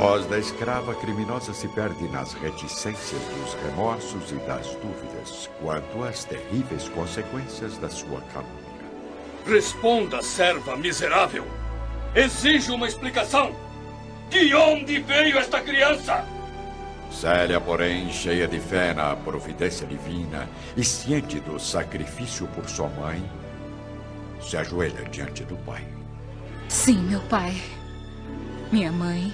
A voz da escrava criminosa se perde nas reticências dos remorsos e das dúvidas quanto às terríveis consequências da sua calúnia. Responda, serva miserável. Exijo uma explicação. De onde veio esta criança? Célia, porém, cheia de fé na providência divina e ciente do sacrifício por sua mãe, se ajoelha diante do pai. Sim, meu pai. Minha mãe.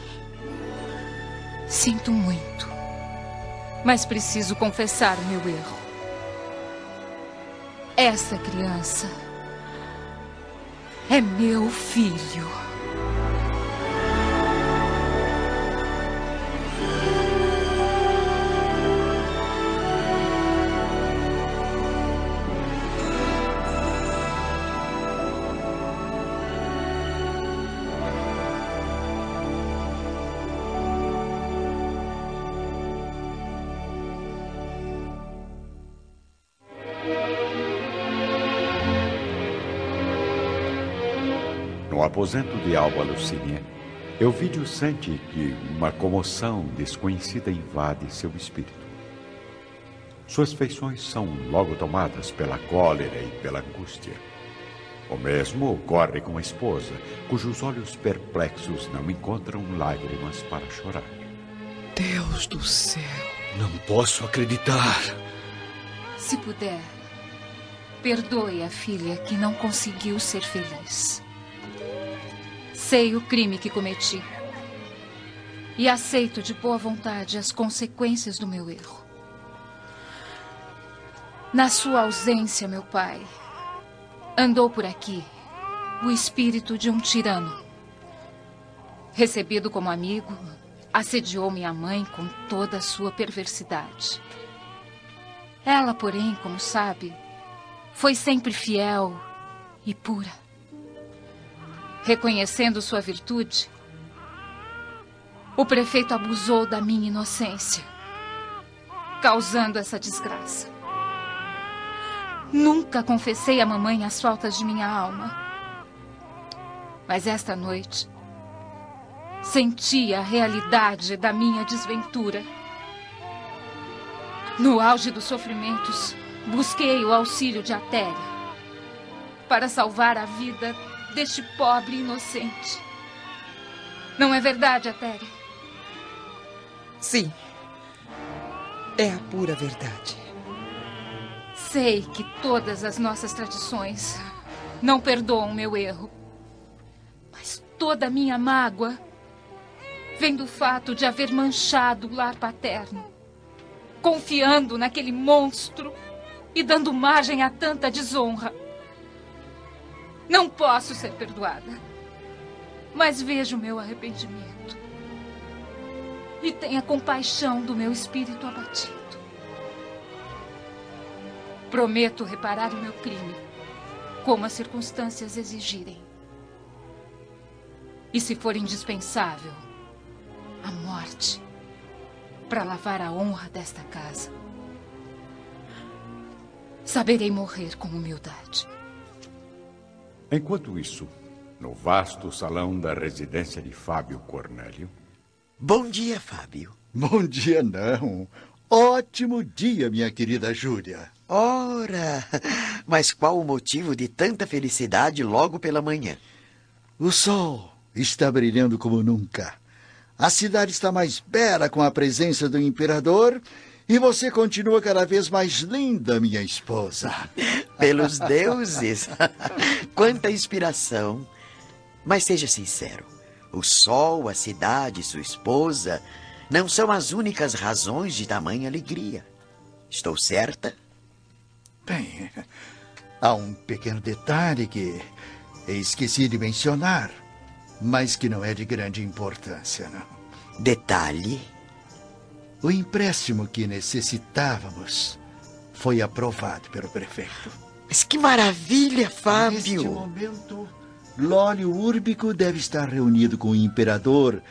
Sinto muito. Mas preciso confessar meu erro. Essa criança é meu filho. Aposento de Alba Lucínia, eu vi sente que uma comoção desconhecida invade seu espírito. Suas feições são logo tomadas pela cólera e pela angústia. O mesmo ocorre com a esposa, cujos olhos perplexos não encontram lágrimas para chorar. Deus do céu, não posso acreditar. Se puder, perdoe a filha que não conseguiu ser feliz. Sei o crime que cometi. E aceito de boa vontade as consequências do meu erro. Na sua ausência, meu pai, andou por aqui o espírito de um tirano. Recebido como amigo, assediou minha mãe com toda a sua perversidade. Ela, porém, como sabe, foi sempre fiel e pura reconhecendo sua virtude, o prefeito abusou da minha inocência, causando essa desgraça. Nunca confessei à mamãe as faltas de minha alma. Mas esta noite, senti a realidade da minha desventura. No auge dos sofrimentos, busquei o auxílio de Atéria para salvar a vida deste pobre inocente. Não é verdade, Atéria? Sim. É a pura verdade. Sei que todas as nossas tradições não perdoam meu erro. Mas toda a minha mágoa vem do fato de haver manchado o lar paterno, confiando naquele monstro e dando margem a tanta desonra. Não posso ser perdoada. Mas veja o meu arrependimento. E tenha compaixão do meu espírito abatido. Prometo reparar o meu crime, como as circunstâncias exigirem. E se for indispensável, a morte para lavar a honra desta casa. Saberei morrer com humildade. Enquanto isso, no vasto salão da residência de Fábio Cornélio. Bom dia, Fábio. Bom dia, não. Ótimo dia, minha querida Júlia. Ora, mas qual o motivo de tanta felicidade logo pela manhã? O sol está brilhando como nunca. A cidade está mais bela com a presença do imperador e você continua cada vez mais linda, minha esposa. Pelos deuses! Quanta inspiração! Mas seja sincero: o sol, a cidade, sua esposa não são as únicas razões de tamanha alegria. Estou certa? Bem, há um pequeno detalhe que esqueci de mencionar, mas que não é de grande importância, não. Detalhe? O empréstimo que necessitávamos foi aprovado pelo prefeito. Mas que maravilha, Fábio! Neste momento, Lólio Úrbico deve estar reunido com o imperador,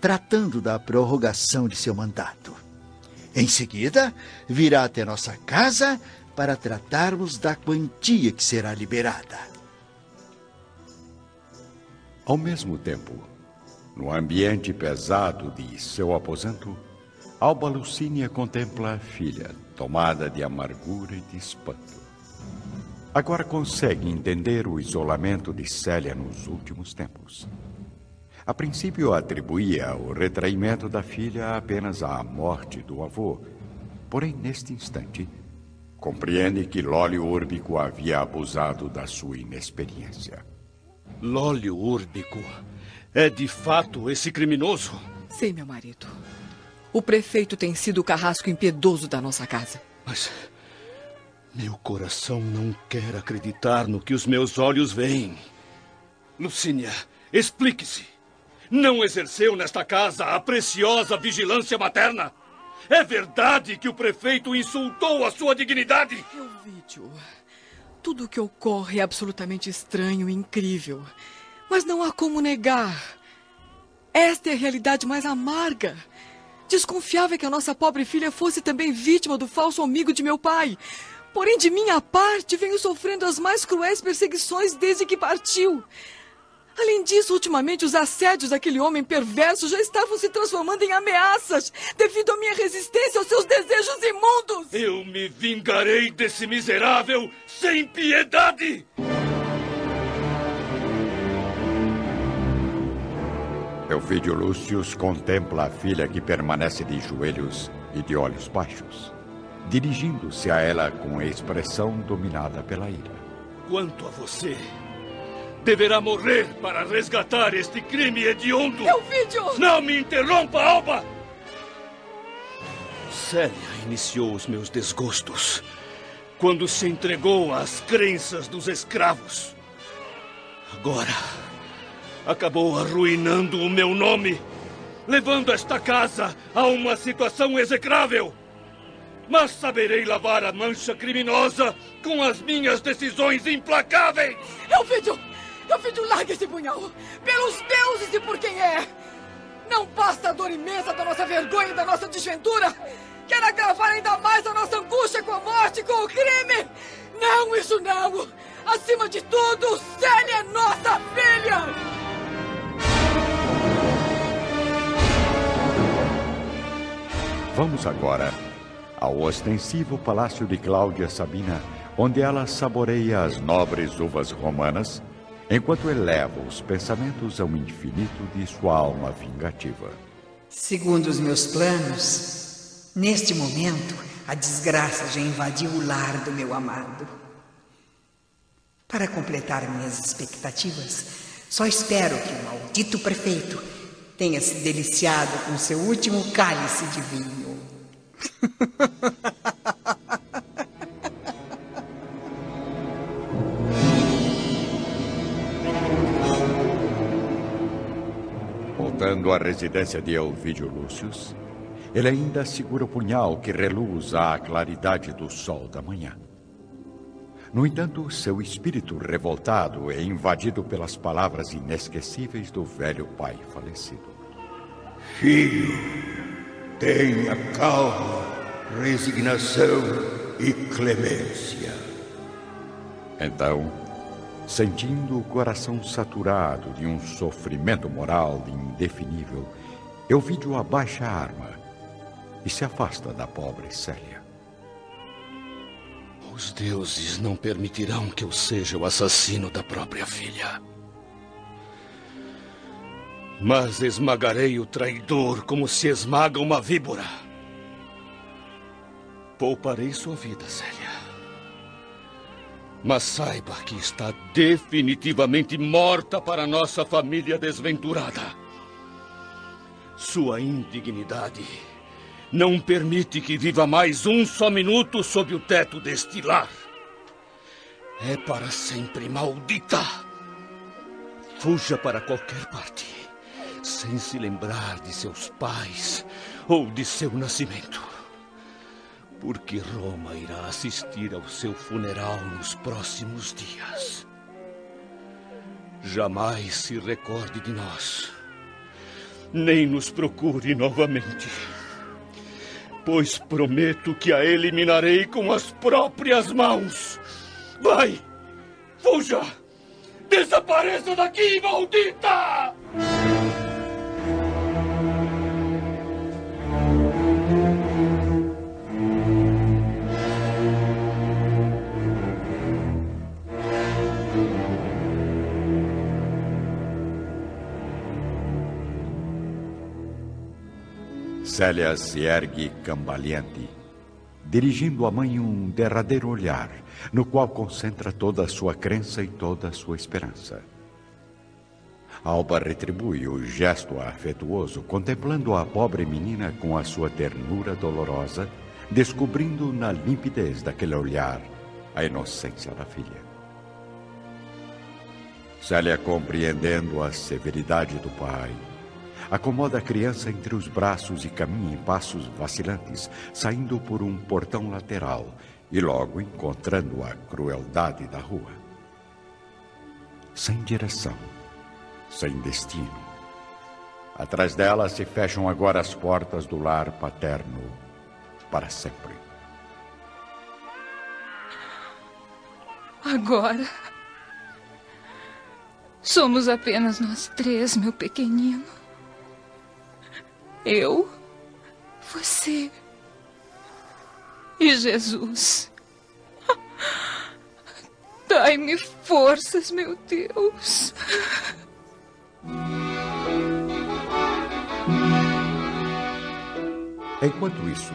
tratando da prorrogação de seu mandato. Em seguida, virá até nossa casa para tratarmos da quantia que será liberada. Ao mesmo tempo, No ambiente pesado de seu aposento, Alba Lucínia contempla a filha, tomada de amargura e de espanto. Agora consegue entender o isolamento de Célia nos últimos tempos. A princípio atribuía o retraimento da filha apenas à morte do avô, porém, neste instante, compreende que Lólio Úrbico havia abusado da sua inexperiência. Lólio Úrbico é de fato esse criminoso? Sim, meu marido. O prefeito tem sido o carrasco impiedoso da nossa casa. Mas meu coração não quer acreditar no que os meus olhos veem. Lucínia, explique-se. Não exerceu nesta casa a preciosa vigilância materna? É verdade que o prefeito insultou a sua dignidade? Elvídio, tudo o que ocorre é absolutamente estranho e incrível. Mas não há como negar. Esta é a realidade mais amarga. Desconfiava que a nossa pobre filha fosse também vítima do falso amigo de meu pai. Porém, de minha parte, venho sofrendo as mais cruéis perseguições desde que partiu. Além disso, ultimamente os assédios daquele homem perverso já estavam se transformando em ameaças devido à minha resistência aos seus desejos imundos. Eu me vingarei desse miserável sem piedade! Elvídio Lúcius contempla a filha que permanece de joelhos e de olhos baixos, dirigindo-se a ela com expressão dominada pela ira. Quanto a você, deverá morrer para resgatar este crime hediondo. Elvídio! Não me interrompa, Alba! Célia iniciou os meus desgostos quando se entregou às crenças dos escravos. Agora, acabou arruinando o meu nome, levando esta casa a uma situação execrável. Mas saberei lavar a mancha criminosa com as minhas decisões implacáveis. Elvídio! Elvídio, largue esse punhal! Pelos deuses e por quem é! Não basta a dor imensa da nossa vergonha e da nossa desventura! Quer agravar ainda mais a nossa angústia com a morte, com o crime? Não, isso não! Acima de tudo, Célia é nossa filha! Vamos agora ao ostensivo palácio de Cláudia Sabina, onde ela saboreia as nobres uvas romanas, enquanto eleva os pensamentos ao infinito de sua alma vingativa. Segundo os meus planos, neste momento, a desgraça já invadiu o lar do meu amado. Para completar minhas expectativas, só espero que o maldito prefeito tenha se deliciado com seu último cálice de vinho. Voltando à residência de Elvídio Lúcius, ele ainda segura o punhal que reluz à claridade do sol da manhã. No entanto, seu espírito revoltado é invadido pelas palavras inesquecíveis do velho pai falecido. Filho, tenha calma, resignação e clemência. Então, sentindo o coração saturado de um sofrimento moral indefinível, Elvídio abaixa a arma e se afasta da pobre Célia. Os deuses não permitirão que eu seja o assassino da própria filha. Mas esmagarei o traidor como se esmaga uma víbora. Pouparei sua vida, Célia. Mas saiba que está definitivamente morta para nossa família desventurada. Sua indignidade não permite que viva mais um só minuto sob o teto deste lar. É para sempre maldita. Fuja para qualquer parte, sem se lembrar de seus pais ou de seu nascimento. Porque Roma irá assistir ao seu funeral nos próximos dias. Jamais se recorde de nós, nem nos procure novamente pois prometo que a eliminarei com as próprias mãos. Vai! Fuja! Desapareça daqui, maldita! Célia se ergue cambaleante, dirigindo à mãe um derradeiro olhar, no qual concentra toda a sua crença e toda a sua esperança. Alba retribui o gesto afetuoso, contemplando a pobre menina com a sua ternura dolorosa, descobrindo na limpidez daquele olhar a inocência da filha. Célia, compreendendo a severidade do pai, acomoda a criança entre os braços e caminha em passos vacilantes, saindo por um portão lateral e logo encontrando a crueldade da rua. Sem direção, sem destino. Atrás dela se fecham agora as portas do lar paterno para sempre. Agora. Somos apenas nós três, meu pequenino. Eu, você e Jesus. Dai-me forças, meu Deus. Enquanto isso,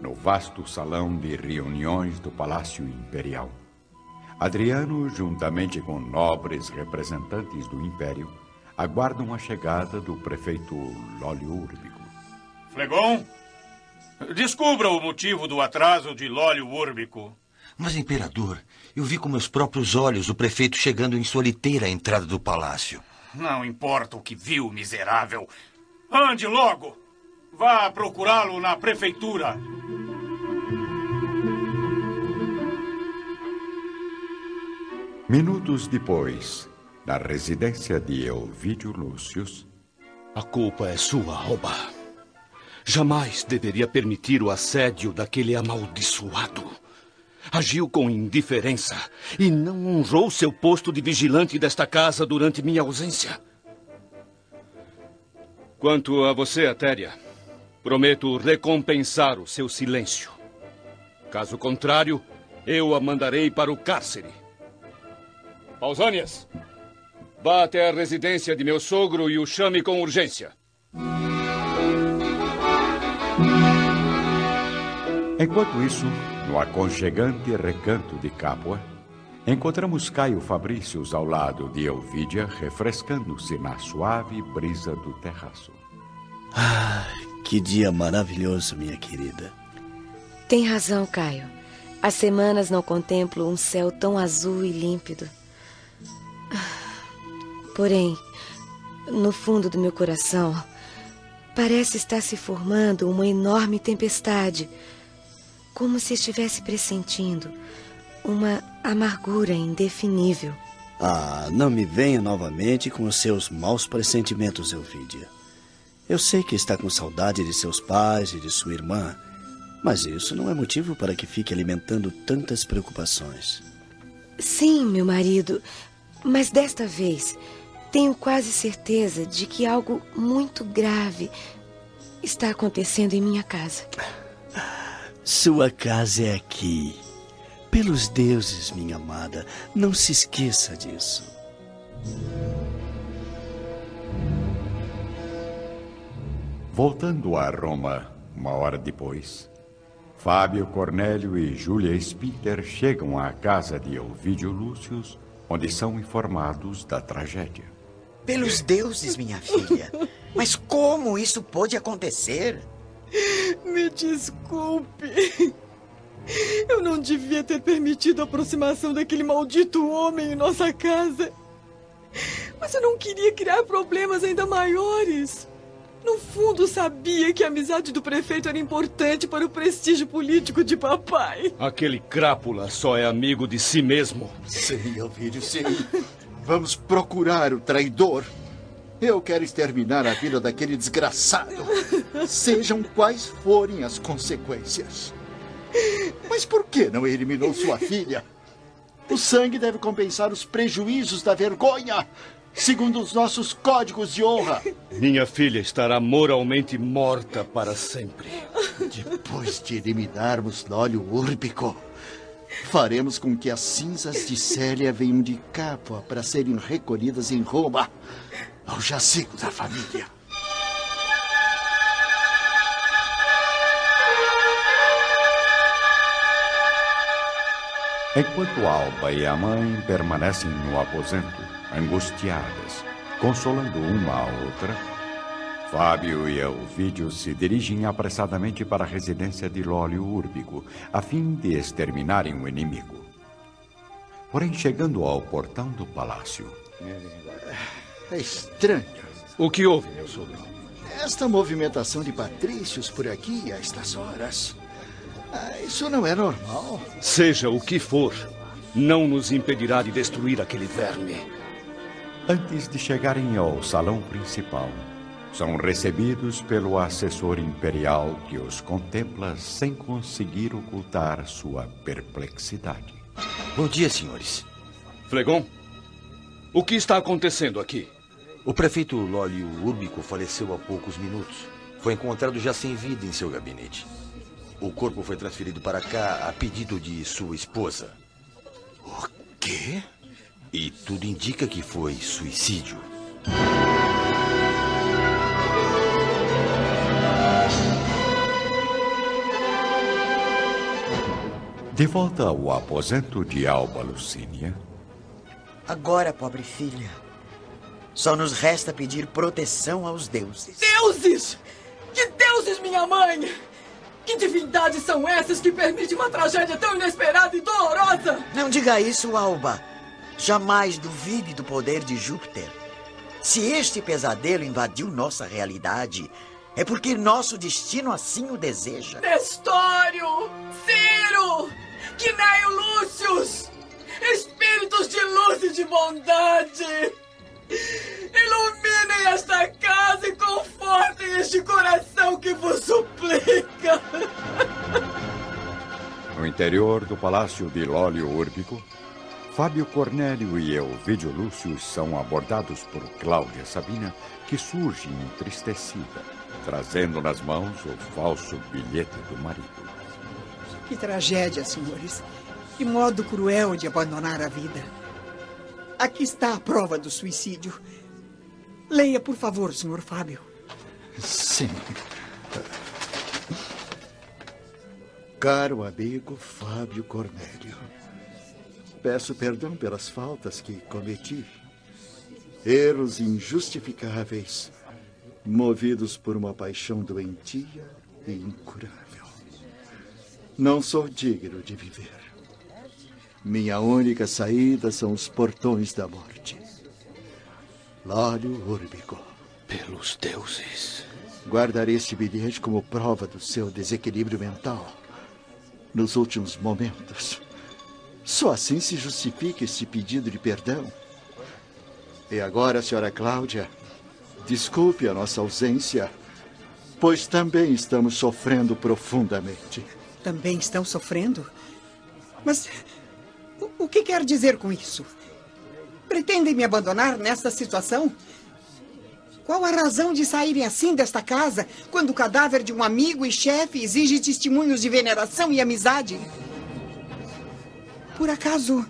no vasto salão de reuniões do Palácio Imperial, Adriano, juntamente com nobres representantes do Império, aguardam a chegada do prefeito Lólio Úrbico. Flegon, descubra o motivo do atraso de Lólio Úrbico. Mas, imperador, eu vi com meus próprios olhos o prefeito chegando em soliteira à entrada do palácio. Não importa o que viu, miserável. Ande logo! Vá procurá-lo na prefeitura. Minutos depois, na residência de Elvídio Lúcius. A culpa é sua, Alba. Jamais deveria permitir o assédio daquele amaldiçoado. Agiu com indiferença e não honrou seu posto de vigilante desta casa durante minha ausência. Quanto a você, Atéria, prometo recompensar o seu silêncio. Caso contrário, eu a mandarei para o cárcere. Pausanias, vá até a residência de meu sogro e o chame com urgência. Enquanto isso, no aconchegante recanto de Capua, encontramos Caio Fabrícios ao lado de Elvídia, refrescando-se na suave brisa do terraço. Ah, que dia maravilhoso, minha querida. Tem razão, Caio. Há semanas não contemplo um céu tão azul e límpido. Porém, no fundo do meu coração, parece estar se formando uma enorme tempestade como se estivesse pressentindo uma amargura indefinível. Ah, não me venha novamente com os seus maus pressentimentos, Elvídia. Eu sei que está com saudade de seus pais e de sua irmã, mas isso não é motivo para que fique alimentando tantas preocupações. Sim, meu marido, mas desta vez tenho quase certeza de que algo muito grave está acontecendo em minha casa. Sua casa é aqui. Pelos deuses, minha amada, não se esqueça disso. Voltando a Roma, uma hora depois, Fábio Cornélio e Júlia Spinter chegam à casa de Ovidio Lúcius, onde são informados da tragédia. Pelos deuses, minha filha. Mas como isso pôde acontecer? Me desculpe. Eu não devia ter permitido a aproximação daquele maldito homem em nossa casa. Mas eu não queria criar problemas ainda maiores. No fundo, sabia que a amizade do prefeito era importante para o prestígio político de papai. Aquele crápula só é amigo de si mesmo. Sim, Elvídio, sim. Vamos procurar o traidor. Eu quero exterminar a vida daquele desgraçado, sejam quais forem as consequências. Mas por que não eliminou sua filha? O sangue deve compensar os prejuízos da vergonha, segundo os nossos códigos de honra. Minha filha estará moralmente morta para sempre. Depois de eliminarmos Lólio Úrbico, faremos com que as cinzas de Célia venham de Capua para serem recolhidas em Roma ao jazigo da família. Enquanto Alba e a mãe permanecem no aposento, angustiadas, consolando uma a outra, Fábio e Elvídio se dirigem apressadamente para a residência de Lólio Úrbico, a fim de exterminarem o inimigo. Porém, chegando ao portão do palácio estranho. O que houve, meu sogro? Esta movimentação de patrícios por aqui a estas horas. Ah, isso não é normal. Seja o que for, não nos impedirá de destruir aquele verme. Antes de chegarem ao salão principal, são recebidos pelo assessor imperial que os contempla sem conseguir ocultar sua perplexidade. Bom dia, senhores. Flegon, o que está acontecendo aqui? O prefeito Lólio Úrbico faleceu há poucos minutos. Foi encontrado já sem vida em seu gabinete. O corpo foi transferido para cá a pedido de sua esposa. O quê? E tudo indica que foi suicídio. De volta ao aposento de Alba Lucínia. Agora, pobre filha, só nos resta pedir proteção aos deuses. Deuses! Que deuses, minha mãe! Que divindades são essas que permitem uma tragédia tão inesperada e dolorosa? Não diga isso, Alba. Jamais duvide do poder de Júpiter. Se este pesadelo invadiu nossa realidade, é porque nosso destino assim o deseja. Nestório! Ciro! Quinéio Lúcius! Espíritos de luz e de bondade! Iluminem esta casa e confortem este coração que vos suplica! No interior do palácio de Lólio Úrbico, Fábio Cornélio e Elvídio Lúcio são abordados por Cláudia Sabina, que surge entristecida, trazendo nas mãos o falso bilhete do marido. Que tragédia, senhores. Que modo cruel de abandonar a vida. Aqui está a prova do suicídio. Leia, por favor, senhor Fábio. Sim. Caro amigo Fábio Cornélio, peço perdão pelas faltas que cometi. Erros injustificáveis, movidos por uma paixão doentia e incurável. Não sou digno de viver. Minha única saída são os portões da morte. Lólio Úrbico. Pelos deuses. Guardarei este bilhete como prova do seu desequilíbrio mental nos últimos momentos. Só assim se justifica este pedido de perdão. E agora, senhora Cláudia, desculpe a nossa ausência, pois também estamos sofrendo profundamente. Também estão sofrendo? Mas o, que quer dizer com isso? Pretendem me abandonar nesta situação? Qual a razão de saírem assim desta casa quando o cadáver de um amigo e chefe exige testemunhos de veneração e amizade? Por acaso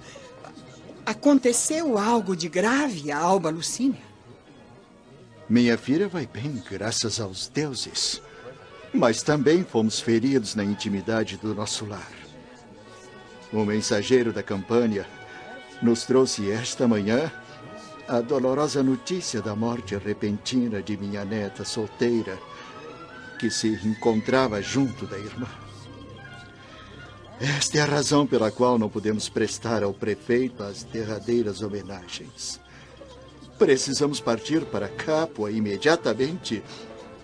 aconteceu algo de grave a Alba Lucínia? Minha filha vai bem, graças aos deuses. Mas também fomos feridos na intimidade do nosso lar. O mensageiro da campanha nos trouxe esta manhã a dolorosa notícia da morte repentina de minha neta solteira, que se encontrava junto da irmã. Esta é a razão pela qual não podemos prestar ao prefeito as derradeiras homenagens. Precisamos partir para Capua imediatamente,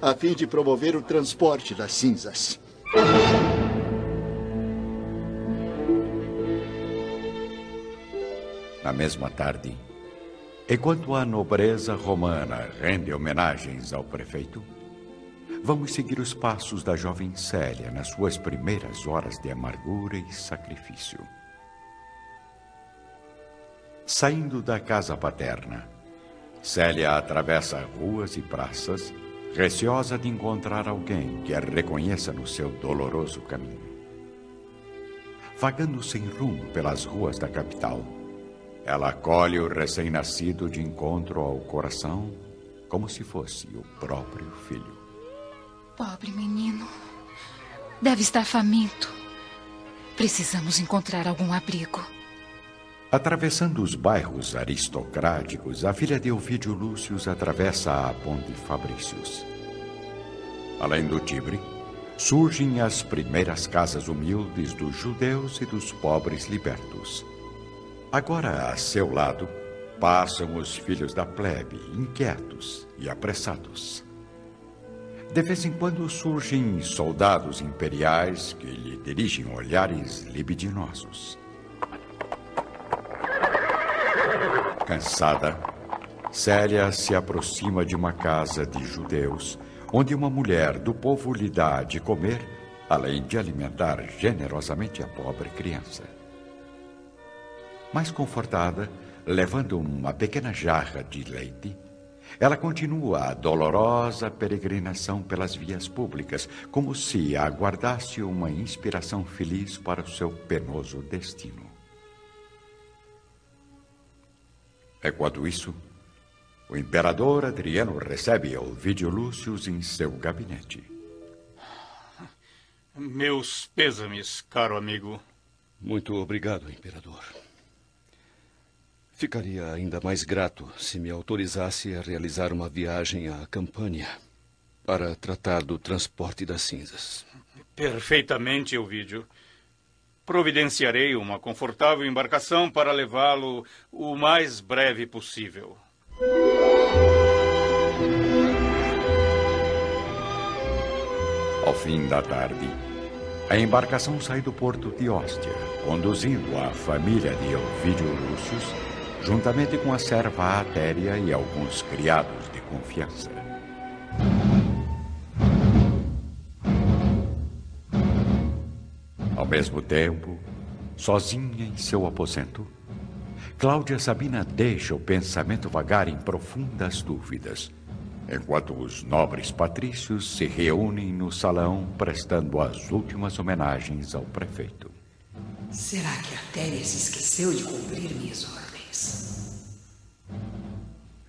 a fim de promover o transporte das cinzas. Na mesma tarde, enquanto a nobreza romana rende homenagens ao prefeito, vamos seguir os passos da jovem Célia nas suas primeiras horas de amargura e sacrifício. Saindo da casa paterna, Célia atravessa ruas e praças, receosa de encontrar alguém que a reconheça no seu doloroso caminho. Vagando sem rumo pelas ruas da capital, ela acolhe o recém-nascido de encontro ao coração, como se fosse o próprio filho. Pobre menino. Deve estar faminto. Precisamos encontrar algum abrigo. Atravessando os bairros aristocráticos, a filha de Ovídio Lúcius atravessa a Ponte Fabrícios. Além do Tibre, surgem as primeiras casas humildes dos judeus e dos pobres libertos. Agora, a seu lado, passam os filhos da plebe, inquietos e apressados. De vez em quando surgem soldados imperiais que lhe dirigem olhares libidinosos. Cansada, Célia se aproxima de uma casa de judeus, onde uma mulher do povo lhe dá de comer, além de alimentar generosamente a pobre criança. Mais confortada, levando uma pequena jarra de leite, ela continua a dolorosa peregrinação pelas vias públicas, como se aguardasse uma inspiração feliz para o seu penoso destino. É quando isso, o imperador Adriano recebe Ovidio Lúcius em seu gabinete. Meus pêsames, caro amigo. Muito obrigado, imperador. Ficaria ainda mais grato se me autorizasse a realizar uma viagem à Campânia para tratar do transporte das cinzas. Perfeitamente, Elvídio. Providenciarei uma confortável embarcação para levá-lo o mais breve possível. Ao fim da tarde, a embarcação sai do porto de Ostia, conduzindo a família de Elvídio Lúcius juntamente com a serva Atéria e alguns criados de confiança. Ao mesmo tempo, sozinha em seu aposento, Cláudia Sabina deixa o pensamento vagar em profundas dúvidas, enquanto os nobres patrícios se reúnem no salão prestando as últimas homenagens ao prefeito. Será que a Téria se esqueceu de cumprir minhas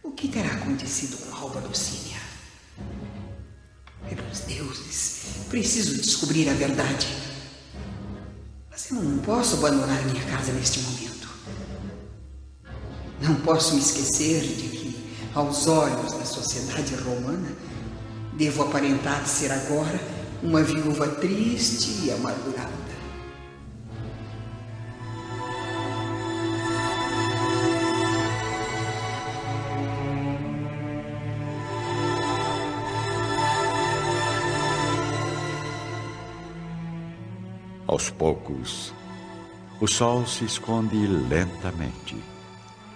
O que terá acontecido com Alba Lucínia? Pelos deuses, preciso descobrir a verdade. Mas eu não posso abandonar minha casa neste momento. Não posso me esquecer de que, aos olhos da sociedade romana, devo aparentar ser agora uma viúva triste e amargurada. Aos poucos, o sol se esconde lentamente,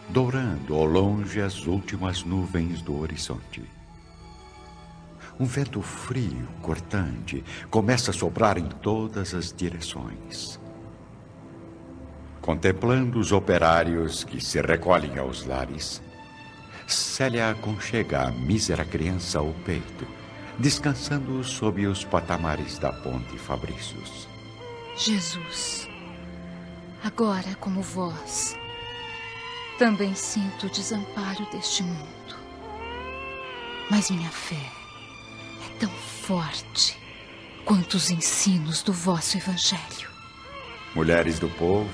dourando ao longe as últimas nuvens do horizonte. Um vento frio, cortante, começa a soprar em todas as direções. Contemplando os operários que se recolhem aos lares, Célia aconchega a mísera criança ao peito, descansando sob os patamares da ponte Fabrícios. Jesus, agora como vós, também sinto o desamparo deste mundo. Mas minha fé é tão forte quanto os ensinos do vosso Evangelho. Mulheres do povo,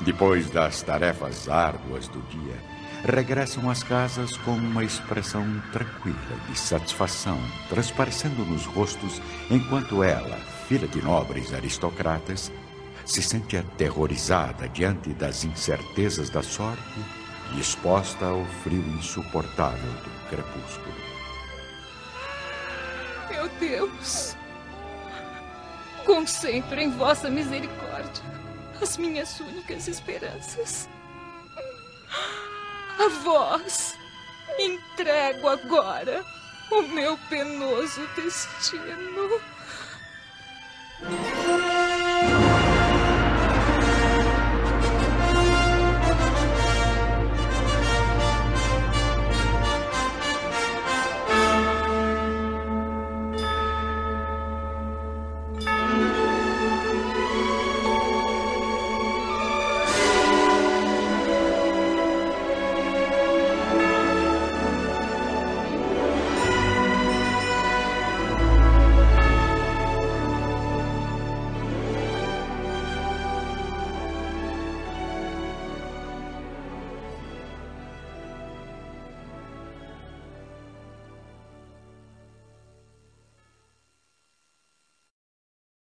depois das tarefas árduas do dia, regressam às casas com uma expressão tranquila de satisfação transparecendo nos rostos, enquanto ela, filha de nobres aristocratas, se sente aterrorizada diante das incertezas da sorte e exposta ao frio insuportável do crepúsculo. Meu Deus, concentre em vossa misericórdia as minhas únicas esperanças. A vós entrego agora o meu penoso destino.